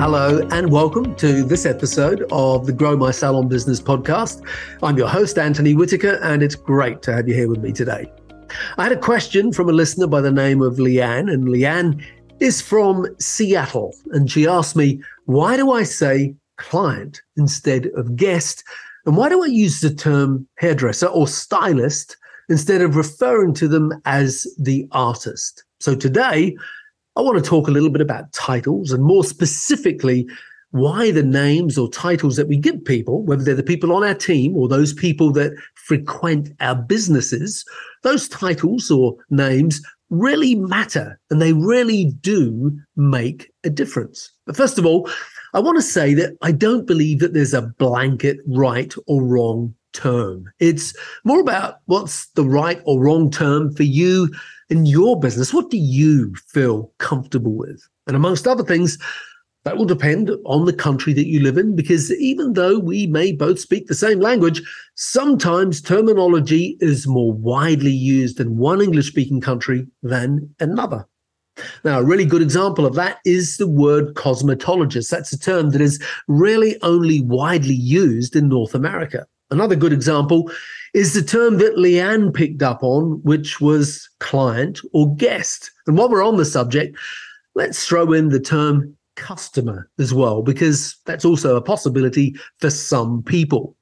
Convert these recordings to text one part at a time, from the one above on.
Hello, and welcome to this episode of the Grow My Salon Business podcast. I'm your host, Antony Whitaker, and it's great to have you here with me today. I had a question from a listener by the name of Leanne, and Leanne is from Seattle, and she asked me, Why do I say client instead of guest? And why do I use the term hairdresser or stylist instead of referring to them as the artist? So today, I want to talk a little bit about titles and more specifically, why the names or titles that we give people, whether they're the people on our team or those people that frequent our businesses, those titles or names really matter and they really do make a difference. But first of all, I want to say that I don't believe that there's a blanket right or wrong term. It's more about what's the right or wrong term for you in your business. What do you feel comfortable with? And amongst other things, that will depend on the country that you live in, because even though we may both speak the same language, sometimes terminology is more widely used in one English speaking country than another. Now, a really good example of that is the word cosmetologist. That's a term that is really only widely used in North America. Another good example is the term that Leanne picked up on, which was client or guest. And while we're on the subject, let's throw in the term customer as well, because that's also a possibility for some people.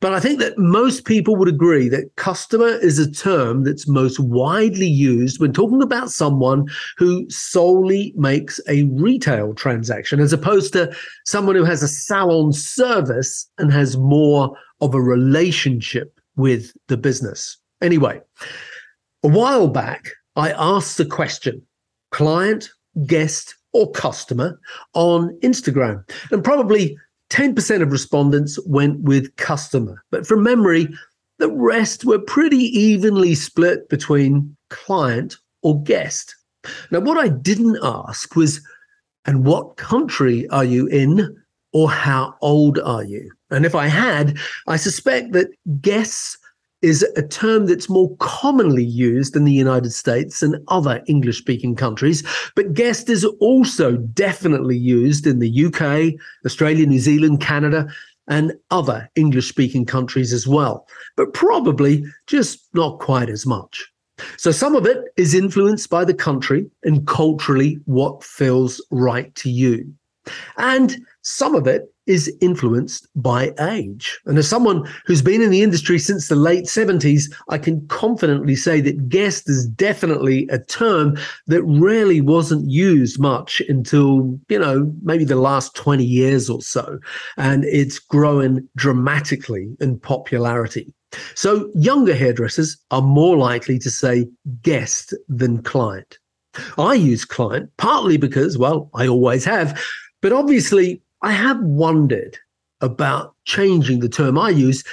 But I think that most people would agree that customer is a term that's most widely used when talking about someone who solely makes a retail transaction, as opposed to someone who has a salon service and has more of a relationship with the business. Anyway, a while back, I asked the question client, guest, or customer on Instagram. And probably 10% of respondents went with customer. But from memory, the rest were pretty evenly split between client or guest. Now, what I didn't ask was, and what country are you in, or how old are you? And if I had, I suspect that guests is a term that's more commonly used in the United States and other English speaking countries. But guest is also definitely used in the UK, Australia, New Zealand, Canada, and other English speaking countries as well, but probably just not quite as much. So some of it is influenced by the country and culturally what feels right to you. And some of it is influenced by age. And as someone who's been in the industry since the late 70s, I can confidently say that guest is definitely a term that really wasn't used much until, you know, maybe the last 20 years or so. And it's growing dramatically in popularity. So younger hairdressers are more likely to say guest than client. I use client partly because, well, I always have, but obviously I have wondered about changing the term I use,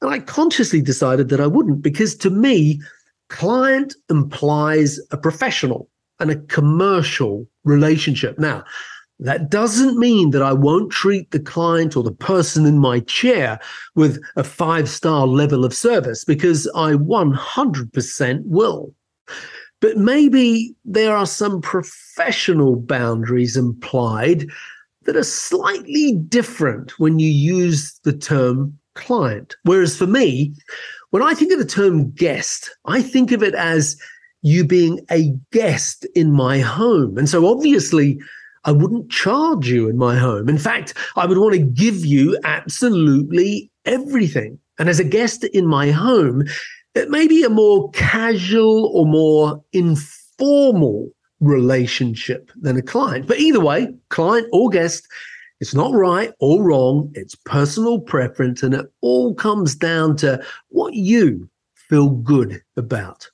and I consciously decided that I wouldn't because to me, client implies a professional and a commercial relationship. Now, that doesn't mean that I won't treat the client or the person in my chair with a five star level of service because I 100% will. But maybe there are some professional boundaries implied that are slightly different when you use the term client. Whereas for me, when I think of the term guest, I think of it as you being a guest in my home. And so obviously, I wouldn't charge you in my home. In fact, I would want to give you absolutely everything. And as a guest in my home, it may be a more casual or more informal relationship than a client. But either way, client or guest, it's not right or wrong. It's personal preference, and it all comes down to what you feel good about.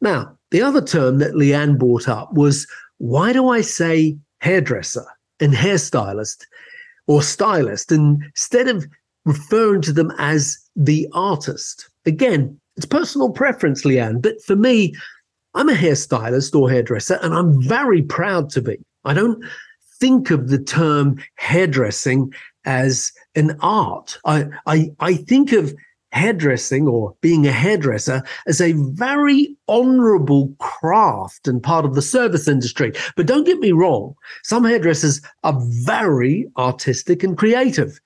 Now, the other term that Leanne brought up was why do I say hairdresser and hairstylist? or stylist instead of referring to them as the artist. Again, it's personal preference, Leanne, but for me, I'm a hairstylist or hairdresser, and I'm very proud to be. I don't think of the term hairdressing as an art. I, I, I think of hairdressing or being a hairdresser as a very honorable craft and part of the service industry. But don't get me wrong, some hairdressers are very artistic and creative,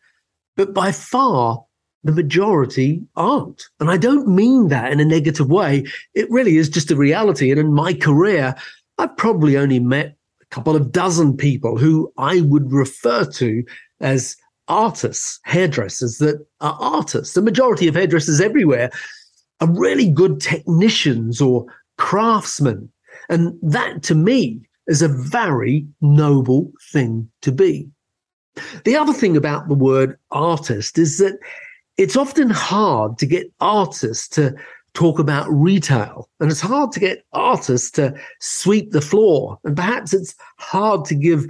but by far the majority aren't. And I don't mean that in a negative way. It really is just a reality. And in my career, I've probably only met a couple of dozen people who I would refer to as artists, hairdressers that are artists. The majority of hairdressers everywhere are really good technicians or craftsmen. And that to me is a very noble thing to be. The other thing about the word artist is that it's often hard to get artists to talk about retail and it's hard to get artists to sweep the floor and perhaps it's hard to give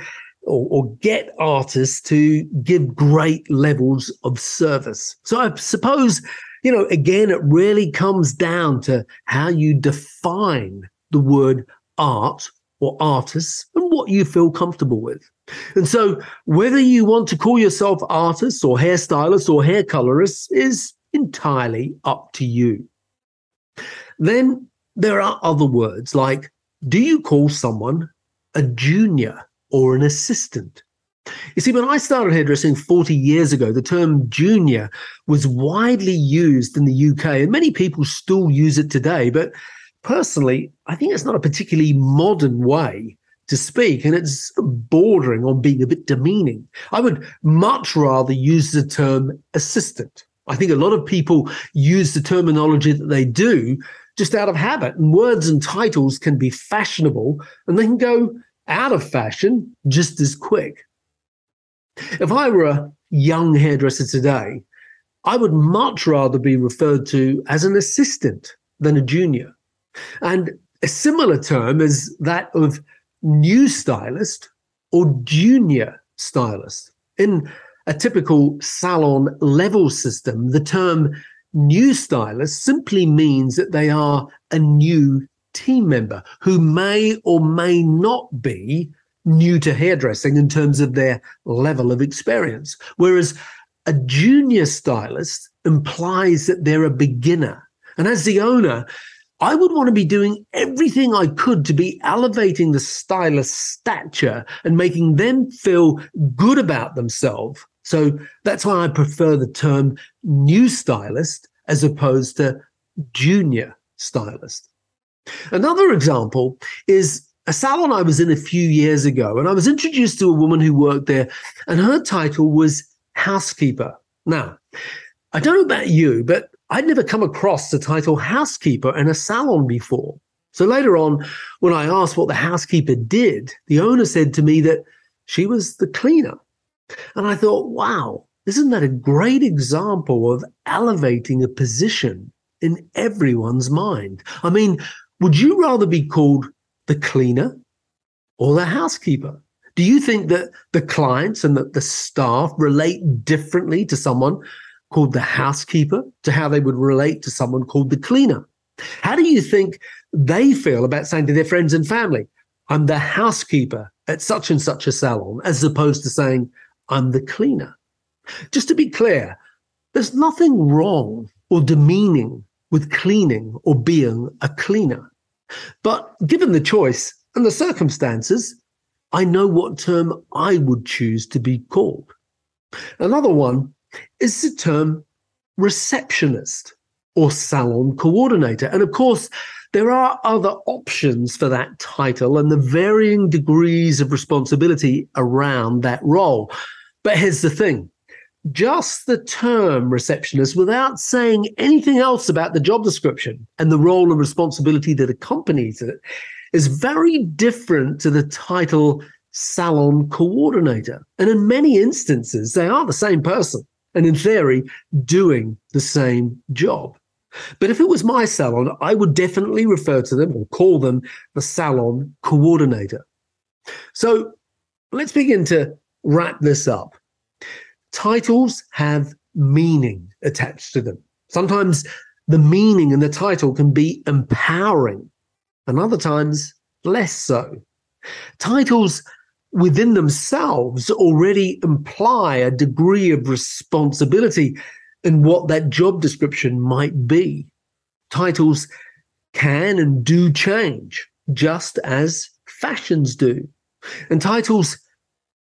or, or, get artists to give great levels of service. So I suppose, you know, again, it really comes down to how you define the word art or artists and what you feel comfortable with. And so whether you want to call yourself artists or hairstylists or hair colorists is entirely up to you. Then there are other words like, do you call someone a junior or an assistant. You see, when I started hairdressing 40 years ago, the term junior was widely used in the UK, and many people still use it today. But personally, I think it's not a particularly modern way to speak, and it's bordering on being a bit demeaning. I would much rather use the term assistant. I think a lot of people use the terminology that they do just out of habit, and words and titles can be fashionable and they can go out of fashion just as quick. If I were a young hairdresser today, I would much rather be referred to as an assistant than a junior. And a similar term is that of new stylist or junior stylist. In a typical salon level system, the term new stylist simply means that they are a new team member who may or may not be new to hairdressing in terms of their level of experience. Whereas a junior stylist implies that they're a beginner. And as the owner, I would want to be doing everything I could to be elevating the stylist's stature and making them feel good about themselves. So that's why I prefer the term new stylist as opposed to junior stylist. Another example is a salon I was in a few years ago, and I was introduced to a woman who worked there, and her title was housekeeper. Now, I don't know about you, but I'd never come across the title housekeeper in a salon before. So later on, when I asked what the housekeeper did, the owner said to me that she was the cleaner. And I thought, wow, isn't that a great example of elevating a position in everyone's mind? I mean, would you rather be called the cleaner or the housekeeper? Do you think that the clients and that the staff relate differently to someone called the housekeeper to how they would relate to someone called the cleaner? How do you think they feel about saying to their friends and family, I'm the housekeeper at such and such a salon, as opposed to saying, I'm the cleaner? Just to be clear, there's nothing wrong or demeaning with cleaning or being a cleaner. But given the choice and the circumstances, I know what term I would choose to be called. Another one is the term receptionist or salon coordinator. And of course, there are other options for that title and the varying degrees of responsibility around that role. But here's the thing just the term receptionist without saying anything else about the job description and the role and responsibility that accompanies it is very different to the title salon coordinator. And in many instances, they are the same person and, in theory, doing the same job. But if it was my salon, I would definitely refer to them or call them the salon coordinator. So let's begin to wrap this up. titles have meaning attached to them. Sometimes the meaning in the title can be empowering, and other times less so. Titles within themselves already imply a degree of responsibility in what that job description might be. Titles can and do change, just as fashions do. And titles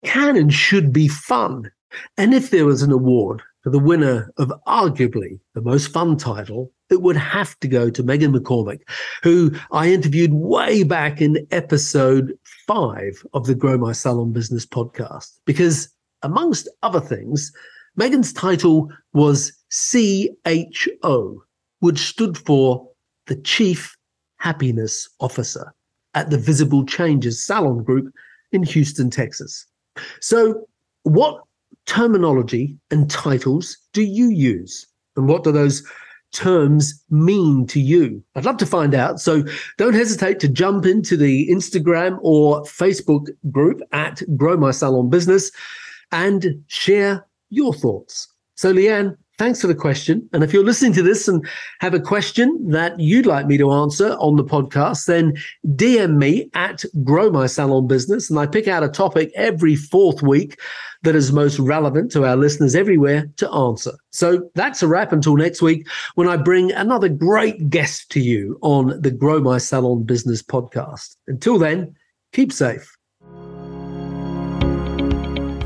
can and should be fun. And if there was an award for the winner of arguably the most fun title, it would have to go to Megan McCormick, who I interviewed way back in episode five of the Grow My Salon Business podcast. Because amongst other things, Megan's title was CHO, which stood for the Chief Happiness Officer at the Visible Changes Salon Group in Houston, Texas. So, what terminology and titles do you use? And what do those terms mean to you? I'd love to find out. So don't hesitate to jump into the Instagram or Facebook group at Grow My Salon Business and share your thoughts. So, Leanne, thanks for the question. And if you're listening to this and have a question that you'd like me to answer on the podcast, then DM me at Grow My Salon Business. And I pick out a topic every fourth week that is most relevant to our listeners everywhere to answer. So that's a wrap until next week when I bring another great guest to you on the Grow My Salon Business podcast. Until then, keep safe.